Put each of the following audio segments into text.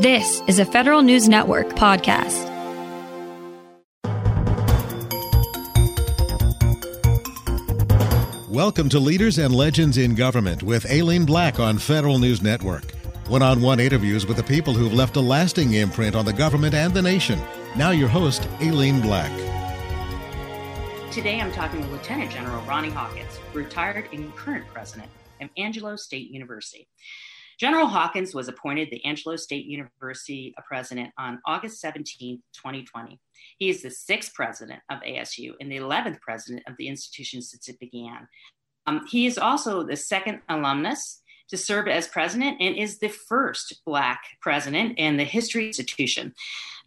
This is a Federal News Network podcast. Welcome to Leaders and Legends in Government with Aileen Black on Federal News Network. One on one interviews with the people who've left a lasting imprint on the government and the nation. Now, your host, Aileen Black. Today, I'm talking with Lieutenant General Ronnie Hawkins, retired and current president of Angelo State University. General Hawkins was appointed the Angelo State University president on August 17, 2020. He is the sixth president of ASU and the 11th president of the institution since it began. Um, he is also the second alumnus to serve as president and is the first Black president in the history of the institution.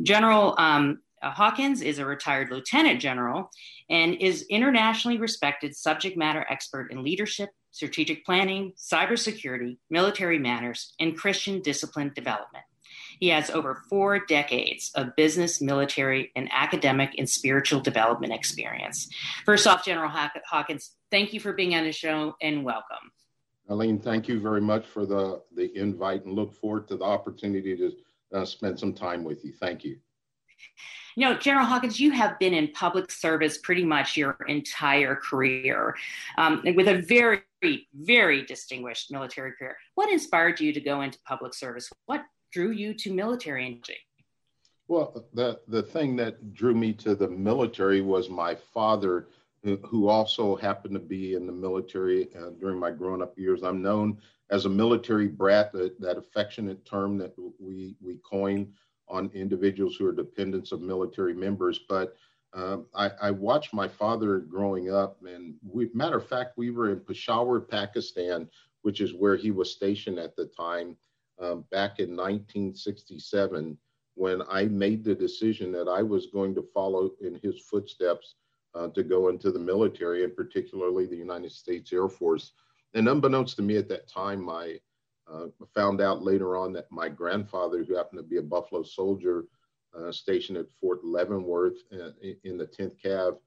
General um, Hawkins is a retired lieutenant general and is internationally respected subject matter expert in leadership, strategic planning, cybersecurity, military matters, and Christian discipline development. He has over four decades of business, military, and academic and spiritual development experience. First off, General Hawkins, thank you for being on the show and welcome. Aileen, thank you very much for the, the invite and look forward to the opportunity to uh, spend some time with you. Thank you. You know, General Hawkins, you have been in public service pretty much your entire career um, with a very, very distinguished military career. What inspired you to go into public service? What drew you to military energy? Well, the, the thing that drew me to the military was my father who also happened to be in the military uh, during my growing up years. I'm known as a military brat, that, that affectionate term that we, we coin on individuals who are dependents of military members. But um, I, I, watched my father growing up, and we, matter of fact, we were in Peshawar, Pakistan, which is where he was stationed at the time, um, back in 1967, when I made the decision that I was going to follow in his footsteps uh, to go into the military, and particularly the United States Air Force. And unbeknownst to me at that time, I uh, found out later on that my grandfather, who happened to be a Buffalo soldier uh, stationed at Fort Leavenworth uh, in the 10th Cav,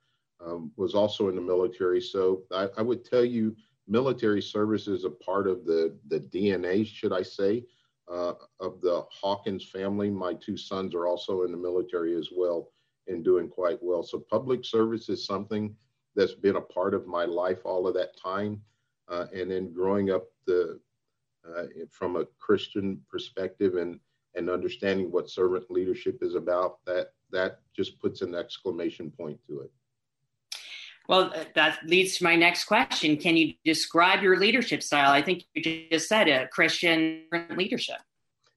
um, was also in the military. So I, I, would tell you, military service is a part of the, the DNA, should I say, uh, of the Hawkins family. My two sons are also in the military as well and doing quite well. So public service is something that's been a part of my life all of that time. Uh, and then growing up the uh, from a Christian perspective and and understanding what servant leadership is about, that that just puts an exclamation point to it. Well, uh, that leads to my next question. Can you describe your leadership style? I think you just said a Christian leadership.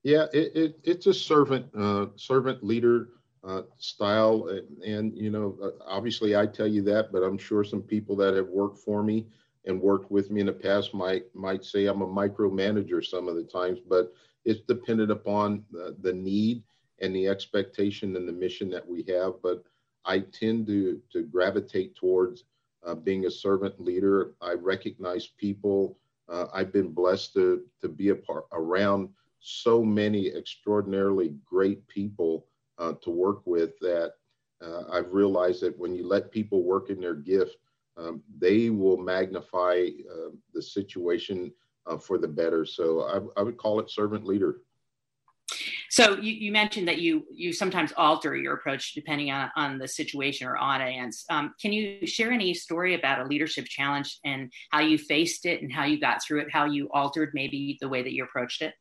Yeah, it, it, it's a servant uh, servant leader uh, style. And, and, you know, uh, obviously I tell you that, but I'm sure some people that have worked for me and worked with me in the past might might say I'm a micromanager some of the times, but it's dependent upon the, the need and the expectation and the mission that we have. But I tend to to gravitate towards uh, being a servant leader. I recognize people. Uh, I've been blessed to to be a part around so many extraordinarily great people uh, to work with that uh, I've realized that when you let people work in their gift, um, they will magnify uh, the situation uh, for the better. So I, I, would call it servant leader. So you, you, mentioned that you you sometimes alter your approach depending on, on the situation or audience. Um, can you share any story about a leadership challenge and how you faced it and how you got through it, how you altered maybe the way that you approached it?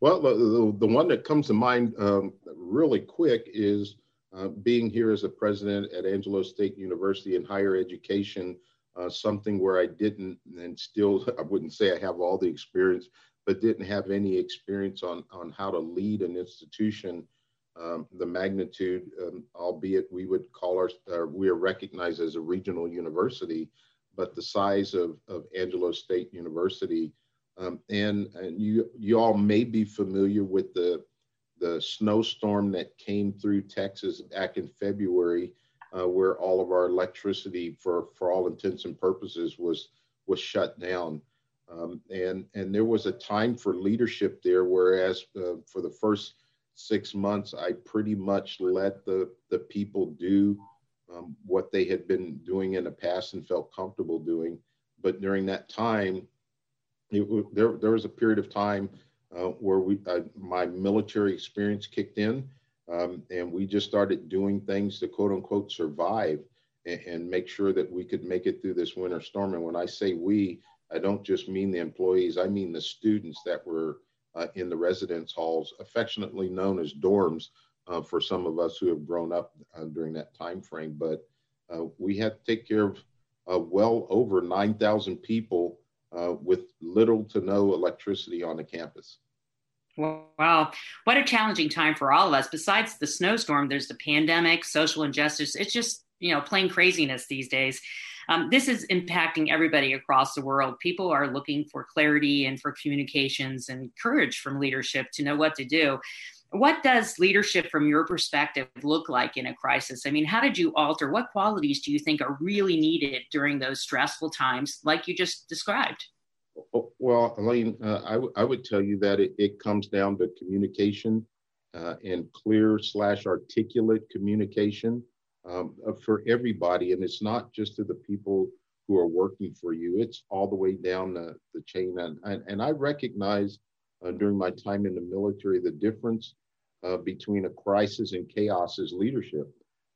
Well, the, the, the one that comes to mind um, really quick is uh, being here as a president at Angelo State University in higher education, uh, something where I didn't, and still, I wouldn't say I have all the experience, but didn't have any experience on, on how to lead an institution. Um, the magnitude, um, albeit we would call our, uh, we are recognized as a regional university, but the size of, of Angelo State University um, and, and you you all may be familiar with the the snowstorm that came through Texas back in February, uh, where all of our electricity, for for all intents and purposes, was was shut down. Um, and and there was a time for leadership there, whereas uh, for the first six months, I pretty much let the the people do um, what they had been doing in the past and felt comfortable doing. But during that time, it, there, there was a period of time uh, where we uh, my military experience kicked in, um, and we just started doing things to quote unquote survive and, and, make sure that we could make it through this winter storm. And when I say we, I don't just mean the employees; I mean the students that were uh, in the residence halls, affectionately known as dorms uh, for some of us who have grown up uh, during that time frame. But we had to take care of well over 9,000 people uh, with little to no electricity on the campus. Wow, what a challenging time for all of us. Besides the snowstorm, there's the pandemic, social injustice. It's just, you know, plain craziness these days. Um, this is impacting everybody across the world. People are looking for clarity and for communications and courage from leadership to know what to do. What does leadership from your perspective look like in a crisis? I mean, how did you alter? What qualities do you think are really needed during those stressful times, like you just described? Well, Aileen, uh, I, w- I would tell you that it, it comes down to communication uh, and clear slash articulate communication um, uh, for everybody. And it's not just to the people who are working for you, it's all the way down the, the chain. And, and, and I recognize uh, during my time in the military the difference uh, between a crisis and chaos is leadership.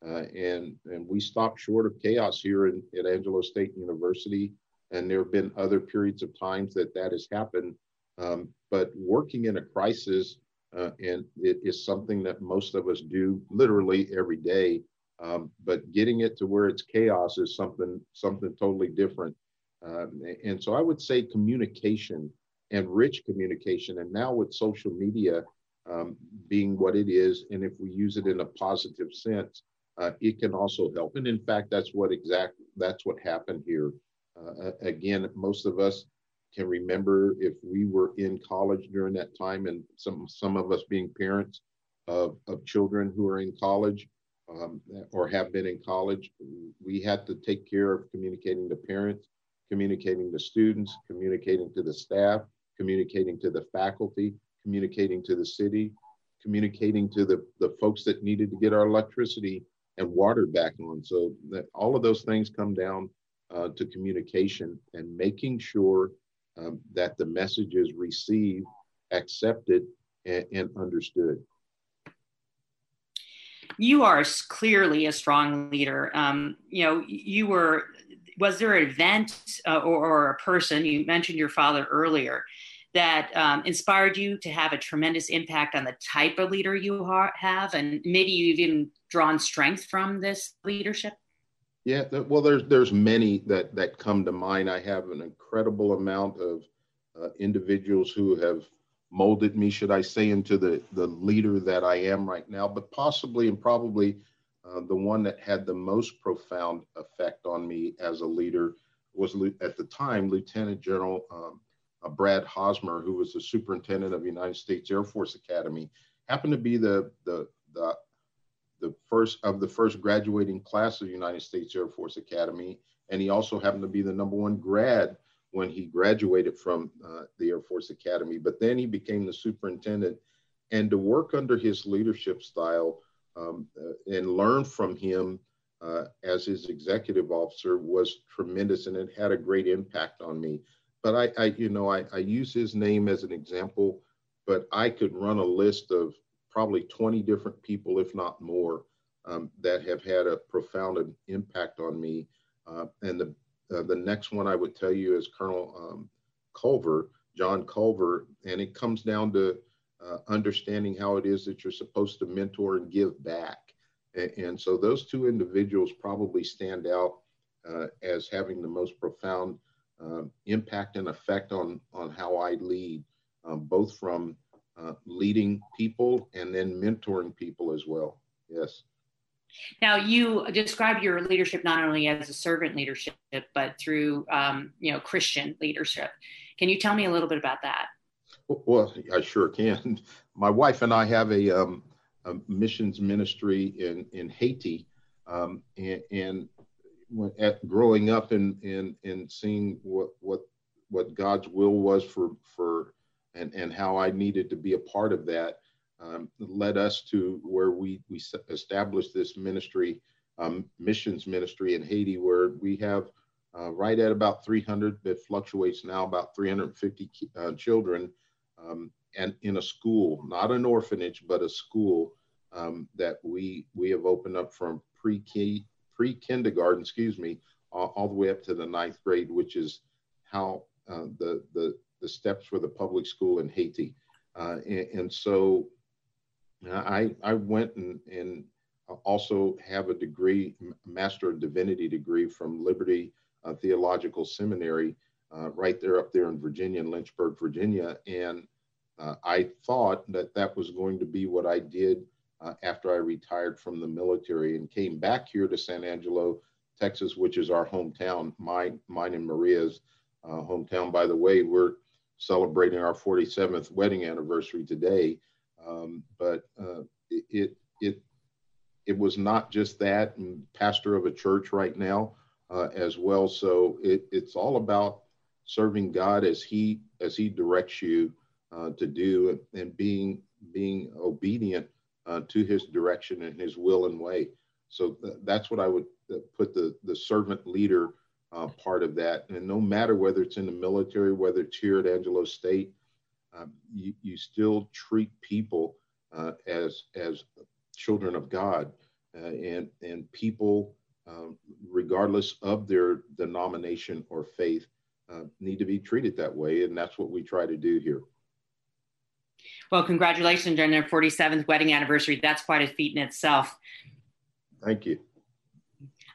Uh, and, and we stopped short of chaos here in, at Angelo State University. And there have been other periods of times that that has happened. Um, but working in a crisis, uh, and it is something that most of us do literally every day. Um, but getting it to where it's chaos is something something totally different. Um, and so I would say communication and rich communication. And now with social media, um, being what it is, and if we use it in a positive sense, uh, it can also help. And in fact, that's what exact that's what happened here. Uh, again, most of us can remember if we were in college during that time, and some some of us being parents of, of children who are in college um, or have been in college, we had to take care of communicating to parents, communicating to students, communicating to the staff, communicating to the faculty, communicating to the city, communicating to the, the folks that needed to get our electricity and water back on. So that all of those things come down uh, to communication and making sure um, that the message is received, accepted, and, and understood. You are clearly a strong leader. Um, you know, you were. Was there an event uh, or, or, a person? You mentioned your father earlier that um, inspired you to have a tremendous impact on the type of leader you ha- have? And maybe you've even drawn strength from this leadership? Yeah well there's there's many that that come to mind. I have an incredible amount of uh, individuals who have molded me should i say into the the leader that i am right now but possibly and probably uh, the one that had the most profound effect on me as a leader was at the time lieutenant general um, Brad Hosmer, who was the superintendent of the United States Air Force Academy, happened to be the, the, the, the first of the first graduating class of the United States Air Force Academy. And he also happened to be the number one grad when he graduated from uh, the Air Force Academy. But then he became the superintendent. And to work under his leadership style um, uh, and learn from him uh, as his executive officer was tremendous and it had a great impact on me but I, I you know, I, I use his name as an example, but I could run a list of probably 20 different people, if not more, um, that have had a profound impact on me. Uh, and the uh, the next one I would tell you is Colonel um, Culver, John Culver, and it comes down to uh, understanding how it is that you're supposed to mentor and give back. And, and so those two individuals probably stand out uh, as having the most profound uh, impact and effect on on how I lead, um, both from uh, leading people and then mentoring people as well. Yes. Now you describe your leadership not only as a servant leadership, but through um, you know Christian leadership. Can you tell me a little bit about that? Well, I sure can. My wife and I have a, um, a missions ministry in in Haiti, um, and, and at growing up and and and seeing what what what God's will was for for and and how I needed to be a part of that um, led us to where we we established this ministry um, missions ministry in Haiti where we have uh, right at about 300 that fluctuates now about 350 uh, children um, and in a school, not an orphanage, but a school um, that we we have opened up from pre pre kindergarten, excuse me, all, all, the way up to the ninth grade, which is how uh, the the the steps for the public school in Haiti. Uh, and, and, so I I went and and also have a degree, Master of Divinity degree from Liberty uh, Theological Seminary, uh, right there up there in Virginia, in Lynchburg, Virginia, and uh, I thought that that was going to be what I did uh, after I retired from the military and came back here to San Angelo, Texas, which is our hometown, mine, mine and Maria's uh, hometown. By the way, we're celebrating our 47th wedding anniversary today, um, but uh, it it it was not just that. And pastor of a church right now uh, as well, so it, it's all about serving God as He as He directs you uh, to do and being being obedient uh, to his direction and his will and way. So th- that's what I would uh, put the, the servant leader uh, part of that. And no matter whether it's in the military, whether it's here at Angelo State, um, you, you still treat people uh, as, as children of God. Uh, and, and people, um, regardless of their denomination or faith, uh, need to be treated that way. And that's what we try to do here. Well, congratulations on their 47th wedding anniversary. That's quite a feat in itself. Thank you.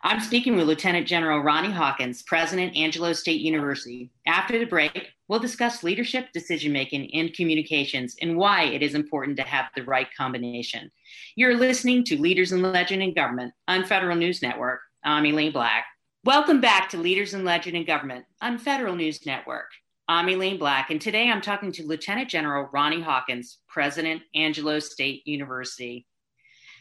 I'm speaking with Lieutenant General Ronnie Hawkins, President, Angelo State University. After the break, we'll discuss leadership, decision making, and communications and why it is important to have the right combination. You're listening to Leaders in Legend in Government on Federal News Network. I'm Aileen Black. Welcome back to Leaders in Legend in Government on Federal News Network. I'm Aileen Black, and today I'm talking to Lieutenant General Ronnie Hawkins, President, Angelo State University.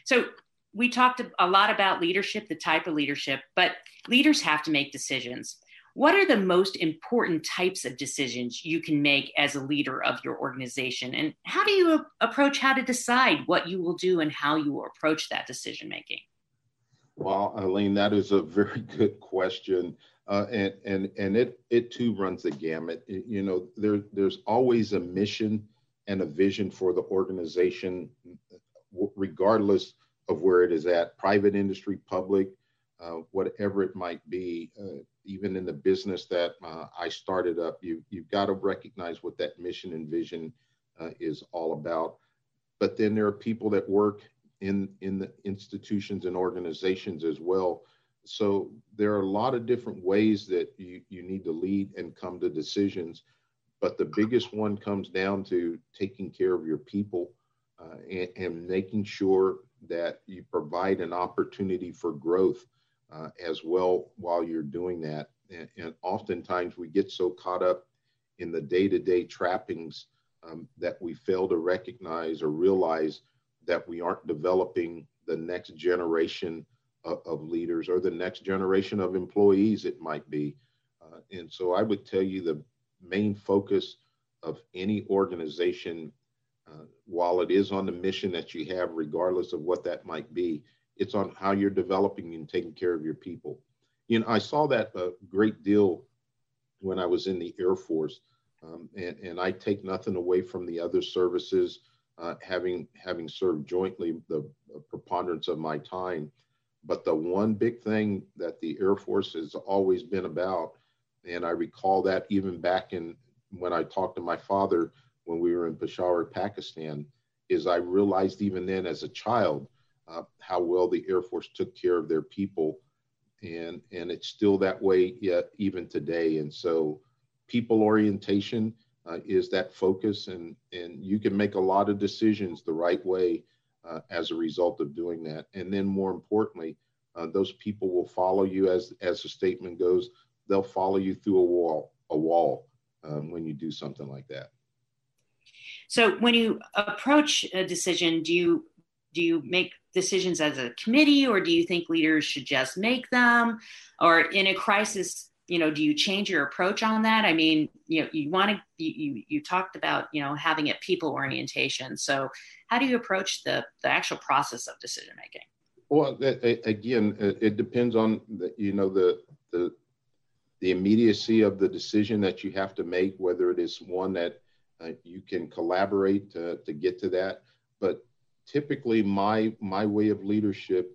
So, we talked a lot about leadership, the type of leadership, but leaders have to make decisions. What are the most important types of decisions you can make as a leader of your organization? And how do you approach how to decide what you will do and how you will approach that decision making? Well, Aileen, that is a very good question uh, and and and it it too runs the gamut. You know, there there's always a mission and a vision for the organization, regardless of where it is at, private industry, public, uh, whatever it might be. Uh, even in the business that uh, I started up, you you've got to recognize what that mission and vision uh, is all about. But then there are people that work in in the institutions and organizations as well so there are a lot of different ways that you, you need to lead and come to decisions but the biggest one comes down to taking care of your people uh, and, and, making sure that you provide an opportunity for growth uh, as well while you're doing that. And, and, oftentimes we get so caught up in the day-to-day trappings um, that we fail to recognize or realize that we aren't developing the next generation of, leaders or the next generation of employees, it might be. Uh, and so I would tell you the main focus of any organization, uh, while it is on the mission that you have, regardless of what that might be, it's on how you're developing and taking care of your people. You know, I saw that a great deal when I was in the Air Force, um, and, and I take nothing away from the other services, uh, having having served jointly the preponderance of my time. But the one big thing that the Air Force has always been about, and I recall that even back in when I talked to my father when we were in Peshawar, Pakistan, is I realized even then as a child uh, how well the Air Force took care of their people, and and it's still that way yet even today. And so, people orientation uh, is that focus, and and you can make a lot of decisions the right way as a result of doing that. And then more importantly, uh, those people will follow you as as the statement goes. They'll follow you through a wall, a wall, um, when you do something like that. So when you approach a decision, do you do you make decisions as a committee, or do you think leaders should just make them? Or in a crisis, you know do you change your approach on that? I mean you know you want to you you talked about you know having a people orientation. So how do you approach the the actual process of decision making? Well again it depends on the you know the the the immediacy of the decision that you have to make whether it is one that Uh, you can collaborate to, to get to that, but typically my my way of leadership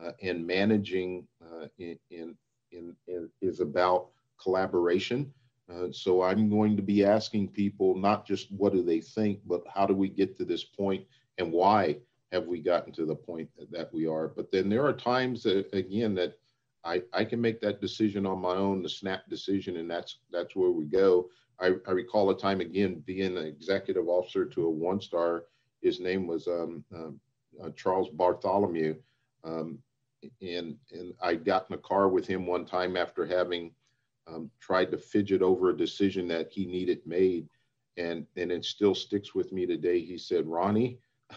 uh, and managing uh, in, in, in, in, is about collaboration. Uh, so I'm going to be asking people not just what do they think, but how do we get to this point and why have we gotten to the point that we are. But then there are times that again that I, I can make that decision on my own, the snap decision, and that's that's where we go. I, I recall a time again being an executive officer to a one star. His name was um, um uh, Charles Bartholomew, um, and and I got in a car with him one time after having um, tried to fidget over a decision that he needed made, and and it still sticks with me today. He said, "Ronnie,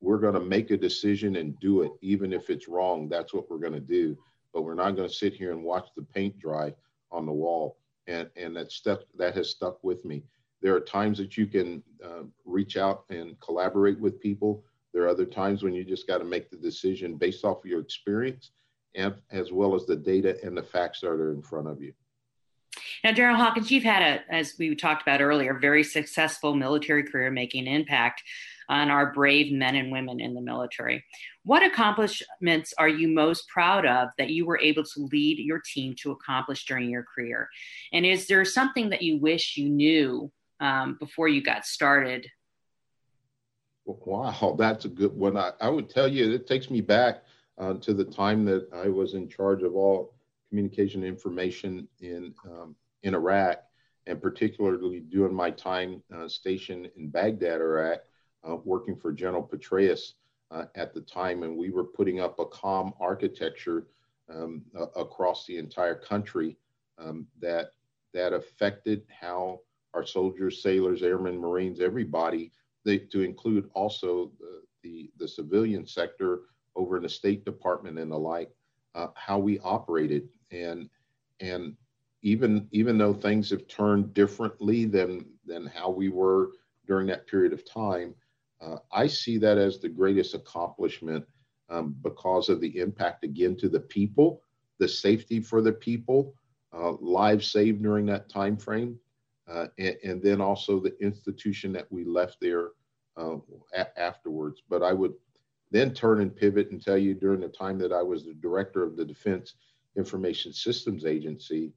we're going to make a decision and do it, even if it's wrong. That's what we're going to do. But we're not going to sit here and watch the paint dry on the wall." And and that stuck that has stuck with me. There are times that you can uh, reach out and collaborate with people there are other times when you just got to make the decision based off of your experience and as well as the data and the facts that are in front of you. Now, General Hawkins, you've had a, as we talked about earlier, very successful military career making impact on our brave men and women in the military. What accomplishments are you most proud of that you were able to lead your team to accomplish during your career? And is there something that you wish you knew um, before you got started Wow, that's a good one. I, I would tell you, it takes me back uh, to the time that I was in charge of all communication information in um, in Iraq, and particularly during my time uh, stationed in Baghdad, Iraq, uh, working for General Petraeus uh, at the time, and we were putting up a COM architecture um, across the entire country um, that that affected how our soldiers, sailors, airmen, Marines, everybody they, to include also the, the, the, civilian sector over in the State Department and the like, uh, how we operated. And, and even, even though things have turned differently than, than how we were during that period of time, uh, I see that as the greatest accomplishment um, because of the impact again to the people, the safety for the people, uh, lives saved during that time frame, uh, and, and, then also the institution that we left there uh, a- afterwards. But I would then turn and pivot and tell you during the time that I was the director of the Defense Information Systems Agency,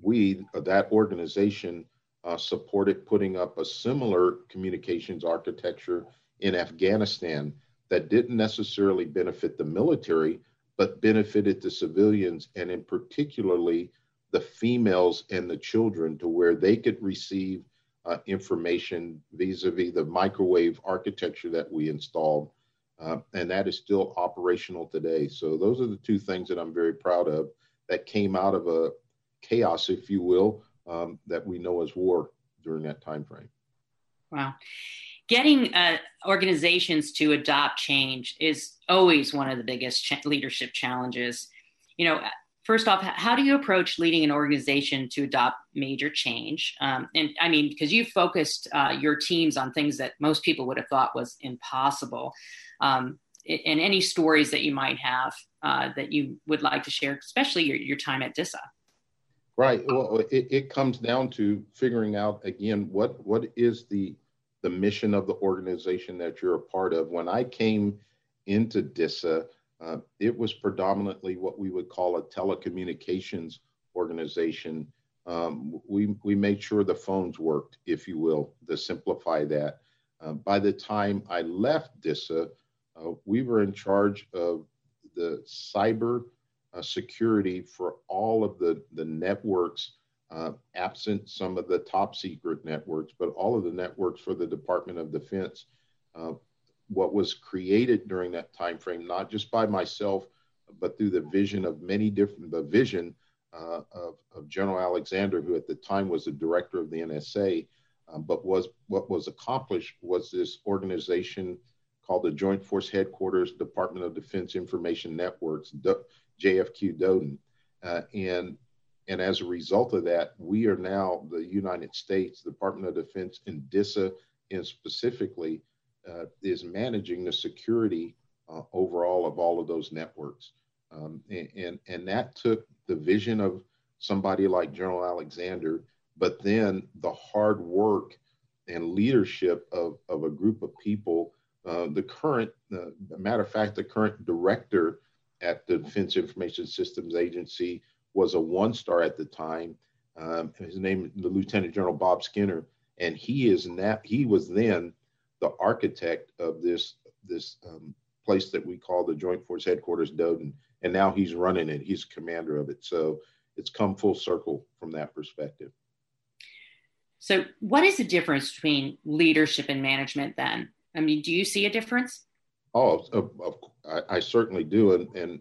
we, uh, that organization, uh, supported putting up a similar communications architecture in Afghanistan that didn't necessarily benefit the military, but benefited the civilians and in particularly the females and the children to where they could receive uh, information vis-a-vis the microwave architecture that we installed uh, and that is still operational today. So those are the two things that i'm very proud of that came out of a chaos if you will um, that we know as war during that time frame wow. Getting uh, organizations to adopt change is always one of the biggest ch- leadership challenges. You know first off, how do you approach leading an organization to adopt major change? Um, and I mean, because you focused uh, your teams on things that most people would have thought was impossible. Um, and any stories that you might have uh, that you would like to share, especially your, your time at DISA. Right. Well, it, it comes down to figuring out again what what is the the mission of the organization that you're a part of. When I came into DISA, uh, it was predominantly what we would call a telecommunications organization. Um, we, we made sure the phones worked, if you will, to simplify that. Uh, by the time I left DISA, uh, we were in charge of the cyber uh, security for all of the, the networks, uh, absent some of the top secret networks, but all of the networks for the Department of Defense uh, what was created during that time frame, not just by myself, but through the vision of many different the vision uh, of, of, General Alexander, who at the time was the director of the NSA, um, but was what was accomplished was this organization called the Joint Force Headquarters Department of Defense Information Networks, JFHQ DODIN, uh, and and as a result of that, we are now the United States Department of Defense and DISA, and specifically is managing the security uh, overall of all of those networks. Um, and, and, and that took the vision of somebody like General Alexander, but then the hard work and leadership of, of a group of people. Uh, the current, uh, matter of fact, the current director at the Defense Information Systems Agency was a one star at the time. Um, his name, the Lieutenant General Bob Skinner, and he is now he was then the architect of this this um, place that we call the Joint Force Headquarters DODIN, and now he's running it. He's commander of it. So it's come full circle from that perspective. So, what is the difference between leadership and management then? I mean, do you see a difference? Oh, I, I certainly do. And, and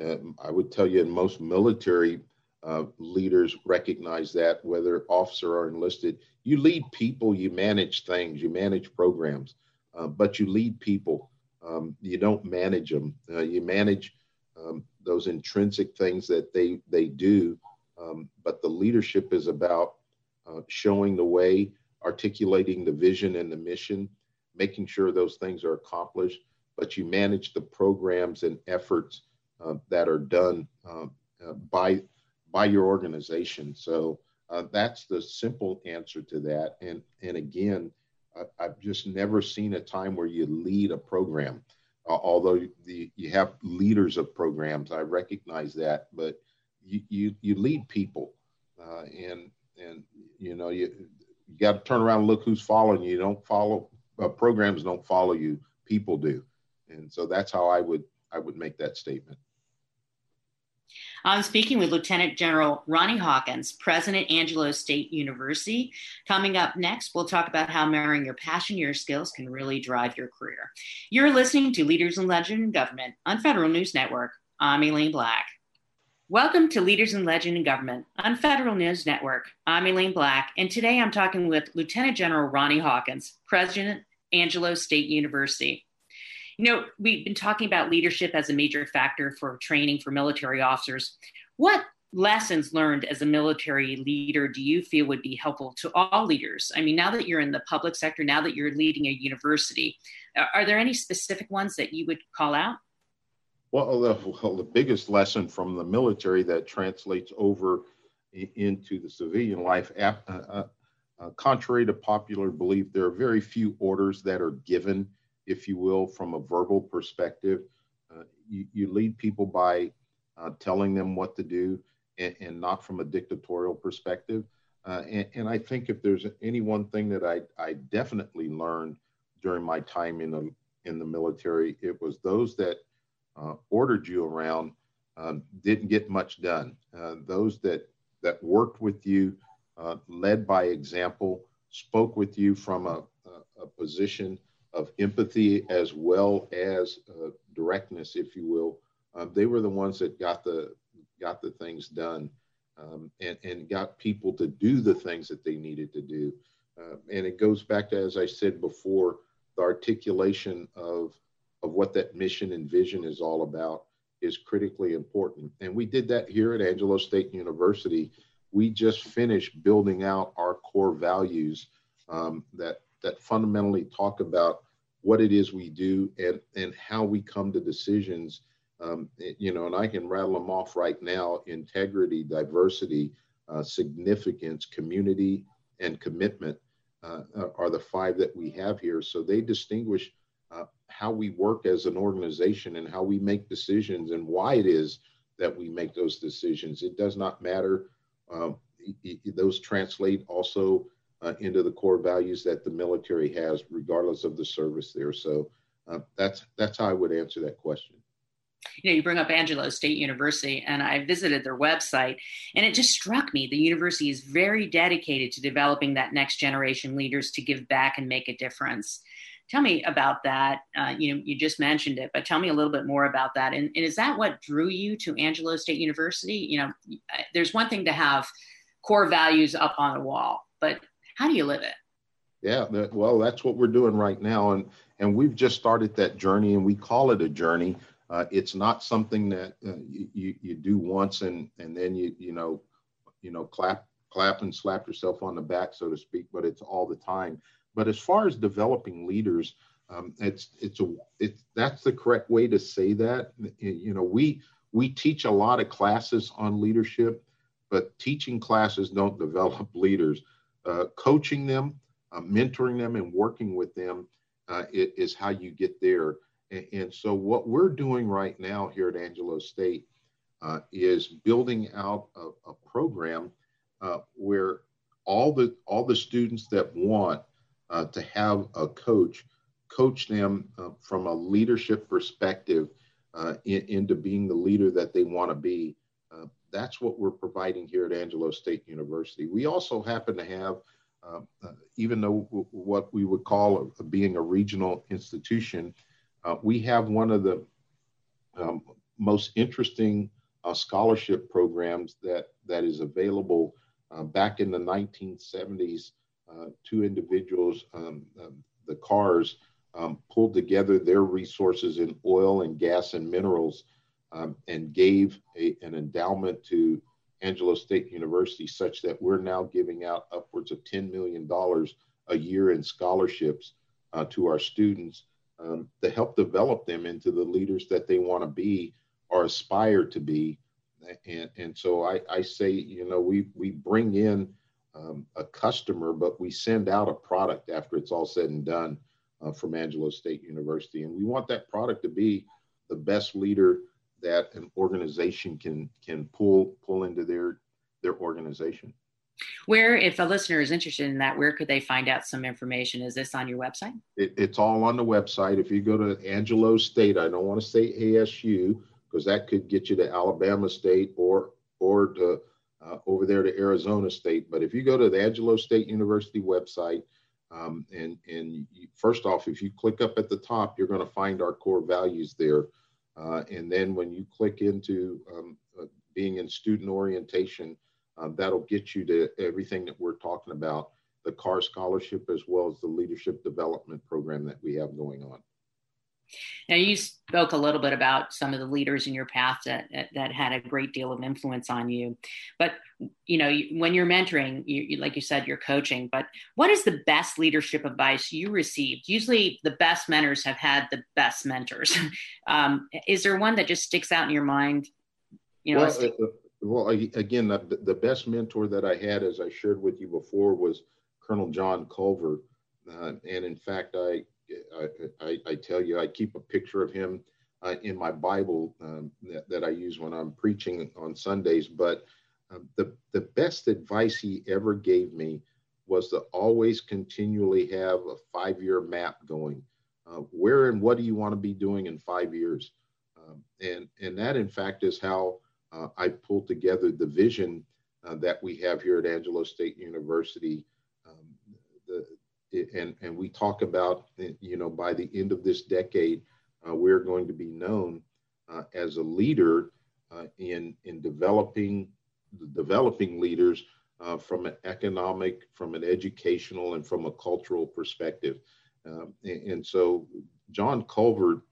uh, I would tell you, in most military uh, leaders recognize that, whether officer or enlisted. You lead people, you manage things, you manage programs, uh, but you lead people. Um, you don't manage them. Uh, you manage um, those intrinsic things that they they do. Um, but the leadership is about uh, showing the way, articulating the vision and the mission, making sure those things are accomplished. But you manage the programs and efforts uh, that are done uh, by by your organization. So uh, that's the simple answer to that. And and again, I, have just never seen a time where you lead a program. Uh, although the, you have leaders of programs, I recognize that, but you you, you lead people, uh, and and you know you you got to turn around and look who's following you. You don't follow uh, programs don't follow you, people do, and so that's how I would I would make that statement. I'm speaking with Lieutenant General Ronnie Hawkins, President Angelo State University. Coming up next, we'll talk about how marrying your passion, your skills can really drive your career. You're listening to Leaders in Legend in Government on Federal News Network. I'm Aileen Black. Welcome to Leaders in Legend in Government on Federal News Network. I'm Aileen Black, and today I'm talking with Lieutenant General Ronnie Hawkins, President Angelo State University. You know, we've been talking about leadership as a major factor for training for military officers. What lessons learned as a military leader do you feel would be helpful to all leaders? I mean, now that you're in the public sector, now that you're leading a university, are there any specific ones that you would call out? Well, the, well, the biggest lesson from the military that translates over into the civilian life, uh, uh, contrary to popular belief, there are very few orders that are given if you will, from a verbal perspective. Uh, you, you, lead people by uh, telling them what to do and, and, not from a dictatorial perspective. Uh, and, and, I think if there's any one thing that I, I definitely learned during my time in the, in the military, it was those that uh, ordered you around um, didn't get much done. Uh, those that, that worked with you, led by example, spoke with you from a, a, a position of empathy as well as uh, directness, if you will. Um, they were the ones that got the got the things done um, and and got people to do the things that they needed to do. Uh, and it goes back to, as I said before, the articulation of of what that mission and vision is all about is critically important. And we did that here at Angelo State University. We just finished building out our core values um, that that fundamentally talk about what it is we do and and how we come to decisions. Um, you know and i can rattle them off right now integrity diversity uh, significance community and commitment uh, are the five that we have here. So they distinguish uh, how we work as an organization and how we make decisions and why it is that we make those decisions. It does not matter um, those translate also uh, into the core values that the military has, regardless of the service there. So uh, that's that's how I would answer that question. You know, you bring up Angelo State University, and I visited their website, and it just struck me the university is very dedicated to developing that next generation leaders to give back and make a difference. Tell me about that. Uh, you know, you just mentioned it, but tell me a little bit more about that. And, and is that what drew you to Angelo State University? You know, there's one thing to have core values up on the wall, but how do you live it? Yeah, well, that's what we're doing right now, and and we've just started that journey, and we call it a journey. Uh, it's not something that uh, you you do once and and then you you know you know clap clap and slap yourself on the back, so to speak. But it's all the time. But as far as developing leaders, um, it's it's a it's that's the correct way to say that. You know, we we teach a lot of classes on leadership, but teaching classes don't develop leaders uh, coaching them, uh, mentoring them and working with them uh, is how you get there. And, and, so, what we're doing right now here at Angelo State uh, is building out a, a program uh, where all the all the students that want uh, to have a coach coach them uh, from a leadership perspective in, into being the leader that they want to be. That's what we're providing here at Angelo State University. We also happen to have uh, uh, even though w- what we would call a, being a regional institution, uh, we have one of the um, most interesting uh, scholarship programs that, that is available. Uh, back in the 1970s, two individuals, um, um, the Carrs, um, pulled together their resources in oil and gas and minerals um, and gave a, an endowment to Angelo State University, such that we're now giving out upwards of $10 million a year in scholarships uh, to our students um, to help develop them into the leaders that they want to be or aspire to be. And, and so I, I say, you know, we, we bring in um, a customer, but we send out a product after it's all said and done uh, from Angelo State University. And we want that product to be the best leader that an organization can can pull pull into their their organization. Where, if a listener is interested in that, where could they find out some information? Is this on your website? It, it's all on the website. If you go to Angelo State, I don't want to say ASU because that could get you to Alabama State or or to uh, over there to Arizona State. But if you go to the Angelo State University website, um, and and you, first off, if you click up at the top, you're going to find our core values there. Uh, and then when you click into um, uh, being in student orientation, uh, that'll get you to everything that we're talking about the Carr Scholarship as well as the leadership development program that we have going on. Now, you spoke a little bit about some of the leaders in your path that, that had a great deal of influence on you. But, you know, when you're mentoring, you, like you said, you're coaching, but what is the best leadership advice you received? Usually the best mentors have had the best mentors. um, is there one that just sticks out in your mind? You know, well, uh, well again, the, the best mentor that I had, as I shared with you before, was Colonel John Culver. Uh, and in fact, I I, I, tell you, I keep a picture of him uh, in my Bible um, that, that, I use when I'm preaching on Sundays. But uh, the, the best advice he ever gave me was to always continually have a five year map going. Uh, where and what do you want to be doing in five years? Um, and, and that, in fact, is how uh, I pulled together the vision uh, that we have here at Angelo State University. Um, the, and, and we talk about, you know, by the end of this decade, uh, we're going to be known uh, as a leader uh, in, in developing, developing leaders uh, from an economic, from an educational, and from a cultural perspective. Um, and, and, so John Culver,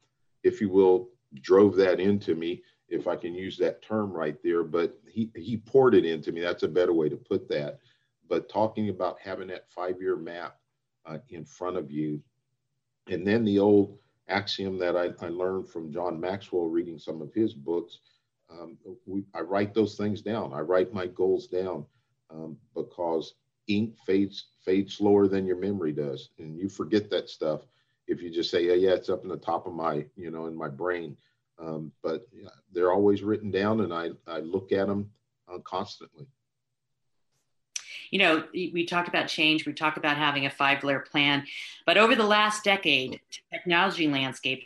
if you will, drove that into me, if I can use that term right there, but he, he poured it into me. That's a better way to put that. But talking about having that five year map uh, in front of you. And then the old axiom that I, I, learned from John Maxwell reading some of his books, um, we, I write those things down. I write my goals down um, because ink fades fades slower than your memory does, and you forget that stuff if you just say, "Yeah, yeah, it's up in the top of my, you know, in my brain." Um, but they're always written down, and I I look at them uh, constantly you know, we talked about change, we talked about having a five layer plan, but over the last decade, technology landscape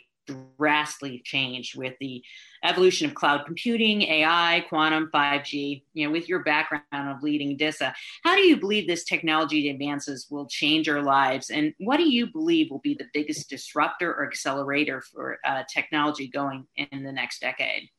drastically changed with the evolution of cloud computing, AI, quantum, 5G. You know, with your background of leading DISA, how do you believe this technology advances will change our lives? And what do you believe will be the biggest disruptor or accelerator for uh, technology going in the next decade?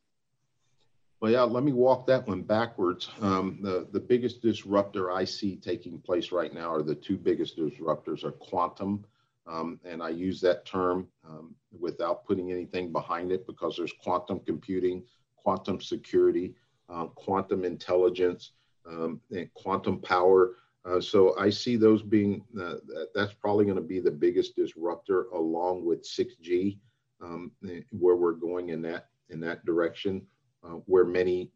Well, yeah, let me walk that one backwards. Um, the, the biggest disruptor I see taking place right now are the two biggest disruptors are quantum. Um, and I use that term um, without putting anything behind it because there's quantum computing, quantum security, uh, quantum intelligence, um, and quantum power. Uh, so I see those being, uh, that's probably going to be the biggest disruptor along with 6G, um, where we're going in that, in that direction. Uh, where many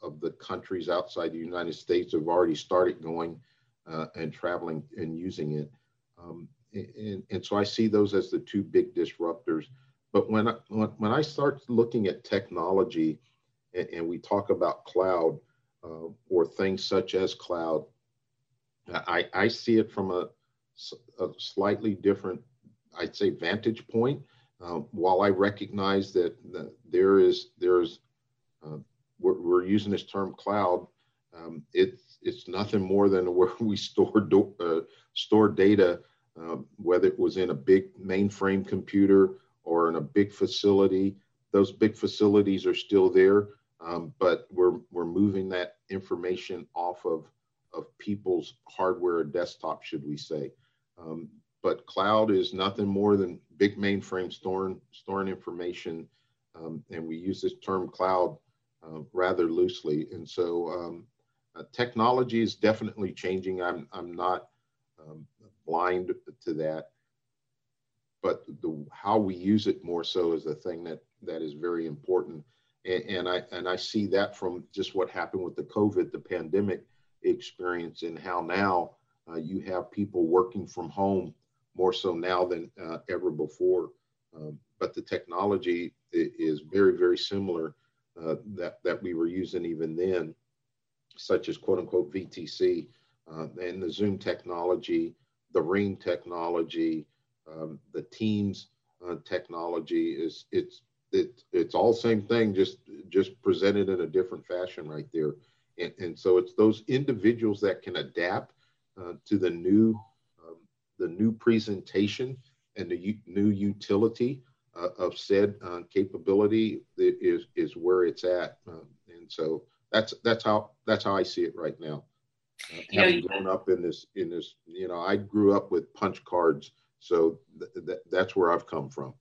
of the countries outside the United States have already started going uh, and traveling and using it. Um, and, and, so I see those as the two big disruptors. But when I, when I start looking at technology and, and we talk about cloud uh, or things such as cloud, I, I see it from a, a slightly different, I'd say, vantage point. Uh, while I recognize that there is there's uh, we're, we're, using this term cloud, um, it's it's nothing more than where we store do, uh, store data, um, whether it was in a big mainframe computer or in a big facility. Those big facilities are still there, um, but we're we're moving that information off of of people's hardware or desktop, should we say. Um, but cloud is nothing more than big mainframe storing, storing information. Um, and we use this term cloud uh, rather loosely. And so um, uh, technology is definitely changing. I'm, I'm not um, blind to that. But the, how we use it more so is the thing that, that is very important. And, and, I, and I see that from just what happened with the COVID, the pandemic experience, and how now uh, you have people working from home more so now than uh, ever before. Um, but the technology is very, very similar uh, that, that we were using even then, such as quote unquote VTC uh, and the Zoom technology, the Ring technology, um, the Teams uh, technology is it's it, it's all same thing, just just presented in a different fashion right there. And, and so it's those individuals that can adapt uh, to the new um, the new presentation and the u- new utility uh, of said uh, capability is is where it's at, um, and so that's that's how that's how I see it right now. Uh, having know, grown up in this in this, you know, I grew up with punch cards, so th- th- that's where I've come from.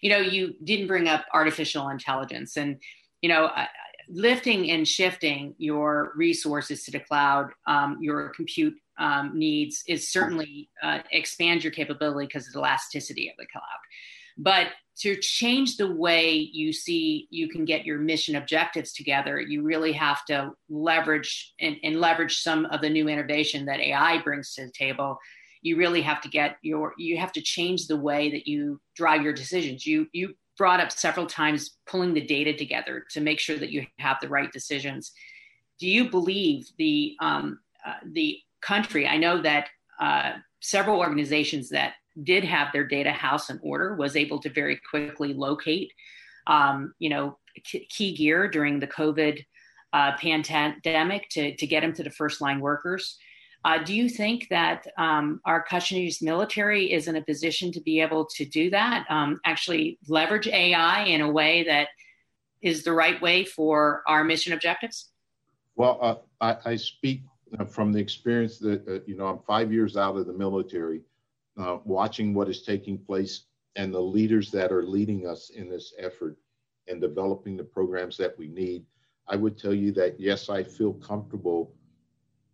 You know, you didn't bring up artificial intelligence, and you know, I, lifting and shifting your resources to the cloud, um, your compute um, needs is certainly uh, expand your capability because of the elasticity of the cloud. But to change the way you see you can get your mission objectives together, you really have to leverage and, and leverage some of the new innovation that AI brings to the table. You really have to get your you have to change the way that you drive your decisions. You you brought up several times pulling the data together to make sure that you have the right decisions. Do you believe the um, uh, the country? I know that uh, several organizations that did have their data house in order was able to very quickly locate, um, you know, key gear during the COVID uh, pandemic to to get them to the first line workers. Uh, do you think that um, our country's military is in a position to be able to do that? Um, actually, leverage AI in a way that is the right way for our mission objectives? Well, uh, I, I, speak uh, from the experience that, uh, you know, I'm five years out of the military, uh, watching what is taking place and the leaders that are leading us in this effort and developing the programs that we need. I would tell you that, yes, I feel comfortable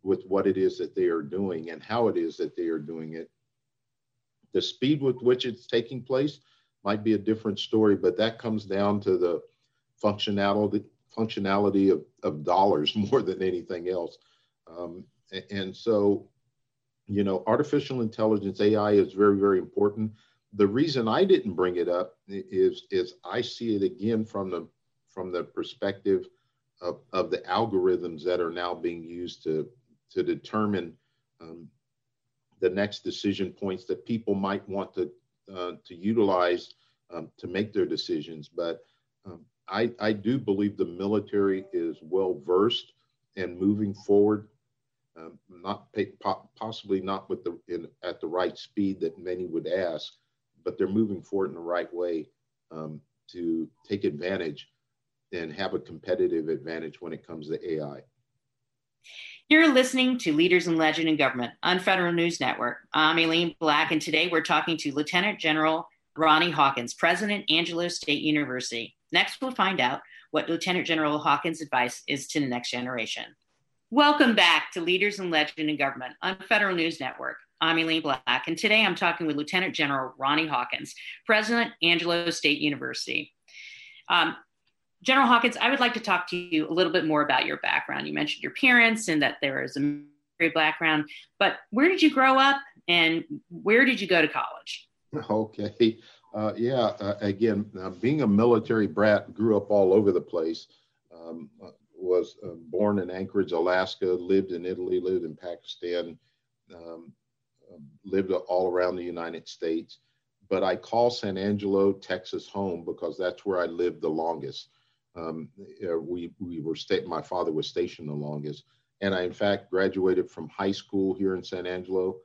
with what it is that they are doing and how it is that they are doing it. The speed with which it's taking place might be a different story, but that comes down to the functionality functionality of, of dollars more than anything else. Um, and so, you know, artificial intelligence AI is very, very important. The reason I didn't bring it up is is I see it again from the from the perspective of, of the algorithms that are now being used to to determine um, the next decision points that people might want to uh, to utilize um, to make their decisions. But um, I, I do believe the military is well versed and moving forward. Um, not po- possibly not with the in, at the right speed that many would ask, but they're moving forward in the right way um, to take advantage and have a competitive advantage when it comes to AI. You're listening to Leaders and Legends in Government on Federal News Network. I'm Aileen Black, and today we're talking to Lieutenant General Ronnie Hawkins, President, Angelo State University. Next, we'll find out what Lieutenant General Hawkins' advice is to the next generation. Welcome back to Leaders and Legends in Government on Federal News Network. I'm Aileen Black, and today I'm talking with Lieutenant General Ronnie Hawkins, President, Angelo State University. Um, General Hawkins, I would like to talk to you a little bit more about your background. You mentioned your parents and that there is a military background, but where did you grow up and where did you go to college? Okay. Uh, yeah, uh, again, uh, being a military brat, grew up all over the place. Um, uh, was uh, born in Anchorage, Alaska, lived in Italy, lived in Pakistan, um, lived all around the United States. But I call San Angelo, Texas home because that's where I lived the longest. Um, we, we were, sta- my father was stationed the longest. And I, in fact, graduated from high school here in San Angelo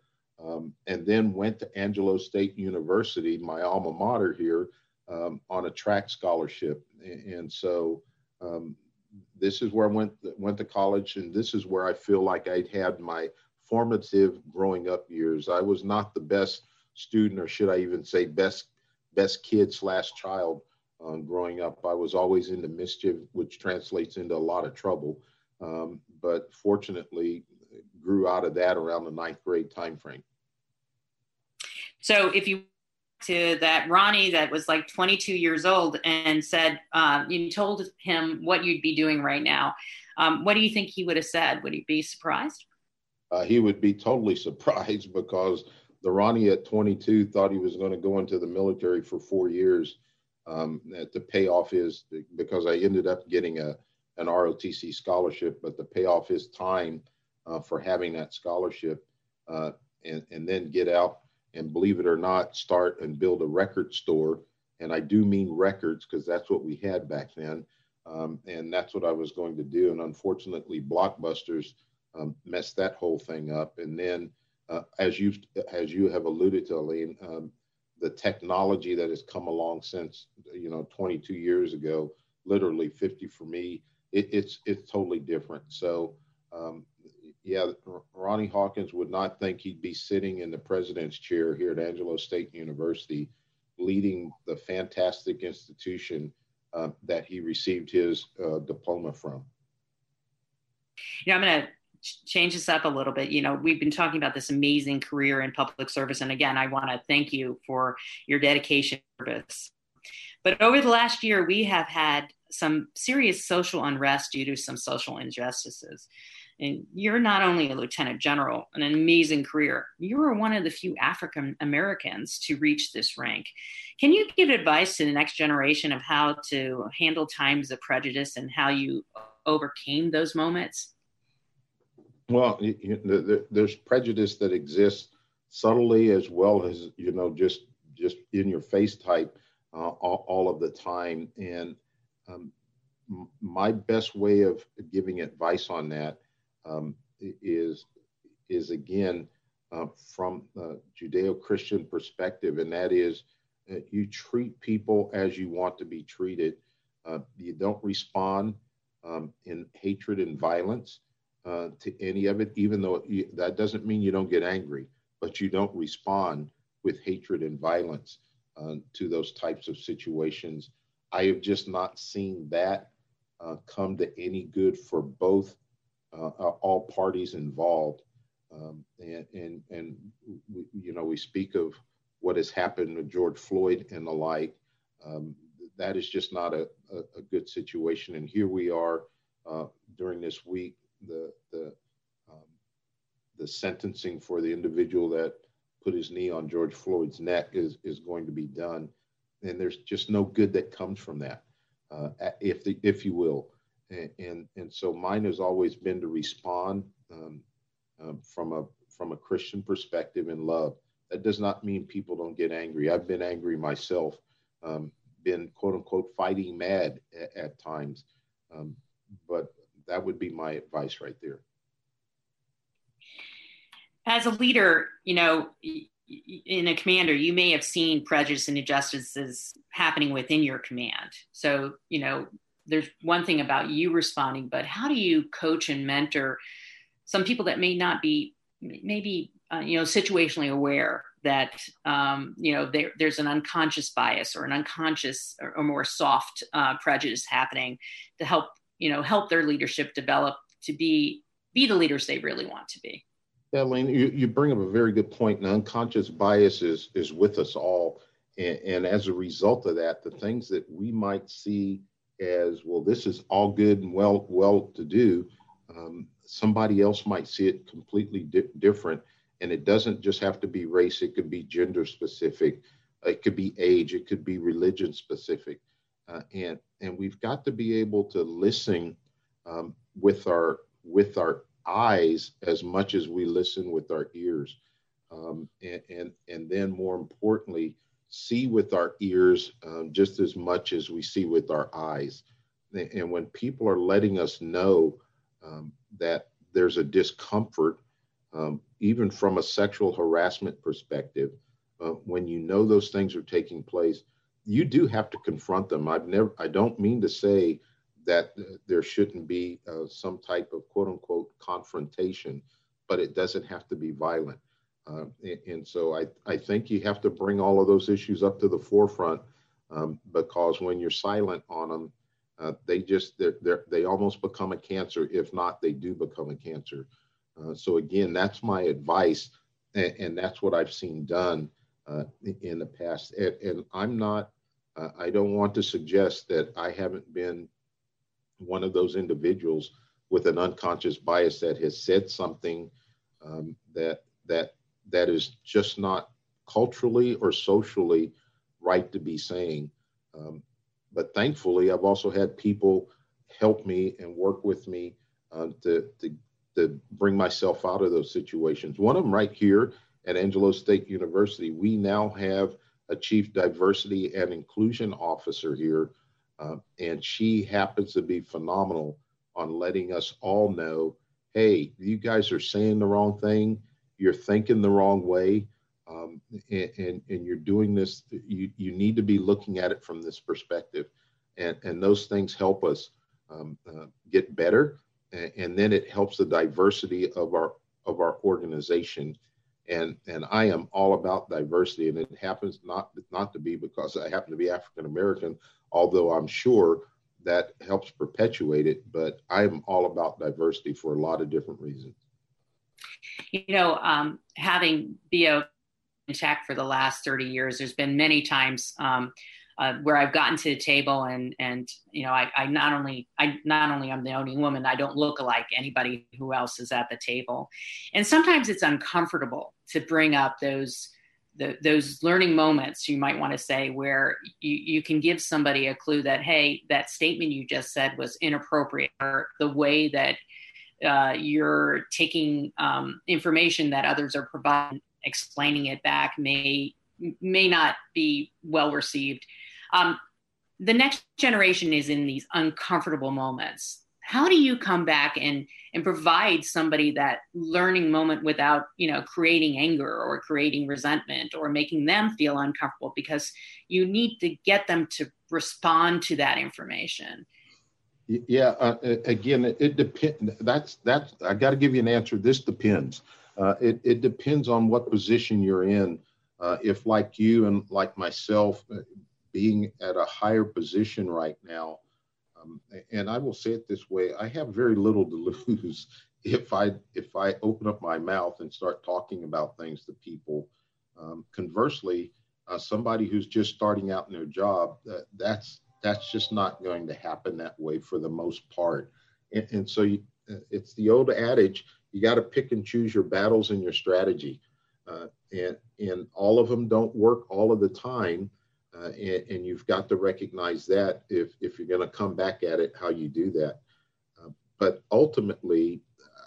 um, and then went to Angelo State University, my alma mater here, um, on a track scholarship. And so um, this is where I went went to college, and this is where I feel like I'd had my formative growing up years. I was not the best student, or should I even say best best kid slash child uh, growing up. I was always into mischief, which translates into a lot of trouble. Um, but fortunately, grew out of that around the ninth grade time frame. So if you to that Ronnie that was like 22 years old and said uh, you told him what you'd be doing right now, um, what do you think he would have said? Would he be surprised? Uh, he would be totally surprised because the Ronnie at 22 thought he was going to go into the military for four years um, to pay off his because I ended up getting a an ROTC scholarship, but to pay off his time uh, for having that scholarship uh, and, and then get out and believe it or not, start and build a record store. And I do mean records because that's what we had back then. Um, and that's what I was going to do. And unfortunately, Blockbusters um, messed that whole thing up. And then, uh, as you as you have alluded to, Aileen, um, the technology that has come along since you know 22 years ago, literally 50 for me, it, it's it's totally different. So um, yeah, Ronnie Hawkins would not think he'd be sitting in the president's chair here at Angelo State University, leading the fantastic institution uh, that he received his uh, diploma from. You know, I'm going to change this up a little bit. You know, we've been talking about this amazing career in public service. And again, I want to thank you for your dedication service. But over the last year, we have had some serious social unrest due to some social injustices. And you're not only a lieutenant general, an amazing career, you were one of the few African Americans to reach this rank. Can you give advice to the next generation of how to handle times of prejudice and how you overcame those moments? Well, there's prejudice that exists subtly as well as you know just just in your face type uh, all, all, of the time. And um, my best way of giving advice on that um, is is again uh, from a Judeo-Christian perspective, and that is uh, you treat people as you want to be treated. Uh, you don't respond um, in hatred and violence uh, to any of it, even though you, that doesn't mean you don't get angry, but you don't respond with hatred and violence uh, to those types of situations. I have just not seen that come to any good for both uh, all parties involved. Um, and and, and we, you know, we speak of what has happened with George Floyd and the like. Um, that is just not a, a, a, good situation. And here we are uh, during this week, the the um, the sentencing for the individual that put his knee on George Floyd's neck is is going to be done, and there's just no good that comes from that, uh, if the, if you will and and, so mine has always been to respond um, um, from a from a Christian perspective in love. That does not mean people don't get angry. I've been angry myself, um, been quote unquote fighting mad at, at times, um, but that would be my advice right there. As a leader, you know, in a commander, you may have seen prejudice and injustices happening within your command. So, you know, there's one thing about you responding, but how do you coach and mentor some people that may not be maybe uh, you know situationally aware that um, you know there, there's an unconscious bias or an unconscious or, or more soft uh, prejudice happening to help you know help their leadership develop to be be the leaders they really want to be. Yeah, Lane, you, you bring up a very good point. And unconscious bias is is with us all, and, and as a result of that, the things that we might see as well this is all good and well well to do um, somebody else might see it completely di- different. And it doesn't just have to be race, it could be gender specific, it could be age, it could be religion specific. Uh, and, and we've got to be able to listen um, with our with our eyes as much as we listen with our ears um, and, and, and then more importantly see with our ears um, just as much as we see with our eyes and when people are letting us know um, that there's a discomfort um, even from a sexual harassment perspective uh, when you know those things are taking place you do have to confront them i've never i don't mean to say that there shouldn't be uh, some type of quote unquote confrontation, but it doesn't have to be violent. Uh, and, so I, I think you have to bring all of those issues up to the forefront um, because when you're silent on them, uh, they just they're, they're, they almost become a cancer. If not, they do become a cancer. Uh, so again, that's my advice, and, and, that's what I've seen done uh, in the past. And, and I'm not. Uh, I don't want to suggest that I haven't been one of those individuals with an unconscious bias that has said something um, that that that is just not culturally or socially right to be saying. Um, but thankfully, I've also had people help me and work with me uh, to, to to bring myself out of those situations. One of them right here at Angelo State University, we now have a chief diversity and inclusion officer here uh, and she happens to be phenomenal on letting us all know hey, you guys are saying the wrong thing, you're thinking the wrong way. Um, and, and, and, you're doing this, you, you need to be looking at it from this perspective. And, and those things help us um, uh, get better. And, and, then it helps the diversity of our, of our organization. And, and I am all about diversity. And it happens not, not to be because I happen to be African American, although I'm sure that helps perpetuate it. But I'm all about diversity for a lot of different reasons. You know, um, having BO in tech for the last 30 years, there's been many times um, uh, where I've gotten to the table and and you know I, I not only I not only I'm the only woman I don't look like anybody who else is at the table, and sometimes it's uncomfortable to bring up those the, those learning moments you might want to say where you, you can give somebody a clue that hey that statement you just said was inappropriate or the way that uh, you're taking um, information that others are providing explaining it back may may not be well received. Um, the next generation is in these uncomfortable moments. How do you come back and and provide somebody that learning moment without you know creating anger or creating resentment or making them feel uncomfortable? Because you need to get them to respond to that information yeah uh, again it, depends that's that's i got to give you an answer. This depends. Uh, it, it depends on what position you're in. Uh, if like you and like myself uh, being at a higher position right now um, and I will say it this way: I have very little to lose if I if I open up my mouth and start talking about things to people. Um, conversely, uh, somebody who's just starting out in their job, that's that's just not going to happen that way for the most part. And, and so you, uh, it's the old adage: you got to pick and choose your battles and your strategy. Uh, and and all of them don't work all of the time uh, and, and, you've got to recognize that if, if you're going to come back at it, how you do that. Uh, but ultimately,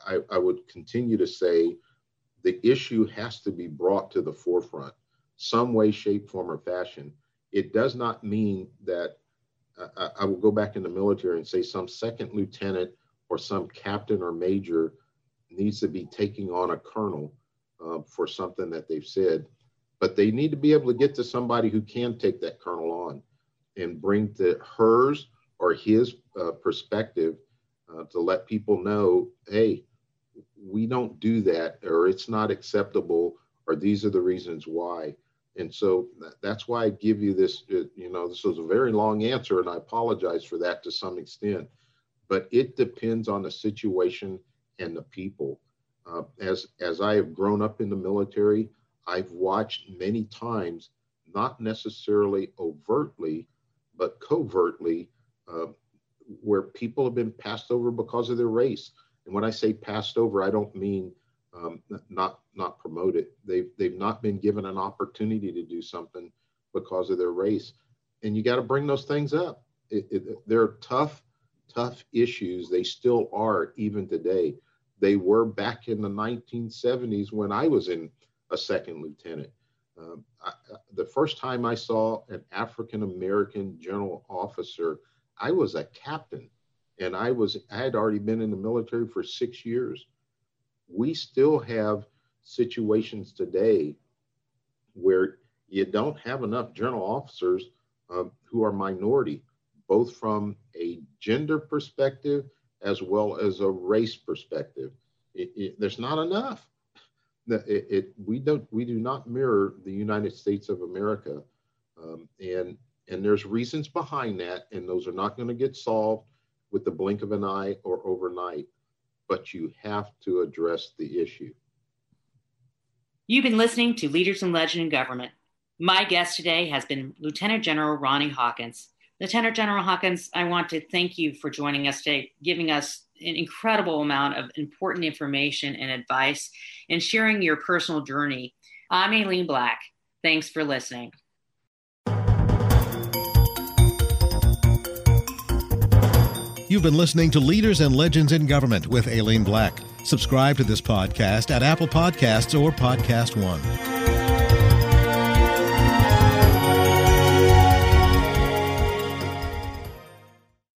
I, I, would continue to say the issue has to be brought to the forefront, some way, shape, form, or fashion. It does not mean that uh, I will go back in the military and say some second lieutenant or some captain or major needs to be taking on a colonel uh, for something that they've said. But they need to be able to get to somebody who can take that colonel on and bring to hers or his uh, perspective uh, to let people know hey we don't do that or it's not acceptable or these are the reasons why and so that's why i give you this uh, you know this was a very long answer and i apologize for that to some extent but it depends on the situation and the people uh, as as i have grown up in the military I've watched many times, not necessarily overtly, but covertly, uh, where people have been passed over because of their race. And when I say passed over, I don't mean um, not not promoted. They've they've not been given an opportunity to do something because of their race, and you got to bring those things up. It, it, they're tough, tough issues. They still are even today. They were back in the 1970s when I was in a second lieutenant. Um, I, the first time I saw an African American general officer, I was a captain, and I was I had already been in the military for six years. We still have situations today where you don't have enough general officers um, who are minority, both from a gender perspective as well as a race perspective. It, it, there's not enough. It, it, we don't we do not mirror the United States of America, um, and and there's reasons behind that, and those are not going to get solved with the blink of an eye or overnight. But you have to address the issue. You've been listening to Leaders and Legends in Government. My guest today has been Lieutenant General Ronnie Hawkins. Lieutenant General Hawkins, I want to thank you for joining us today, giving us an incredible amount of important information and advice and sharing your personal journey. I'm Aileen Black. Thanks for listening. You've been listening to Leaders and Legends in Government with Aileen Black. Subscribe to this podcast at Apple Podcasts or Podcast One.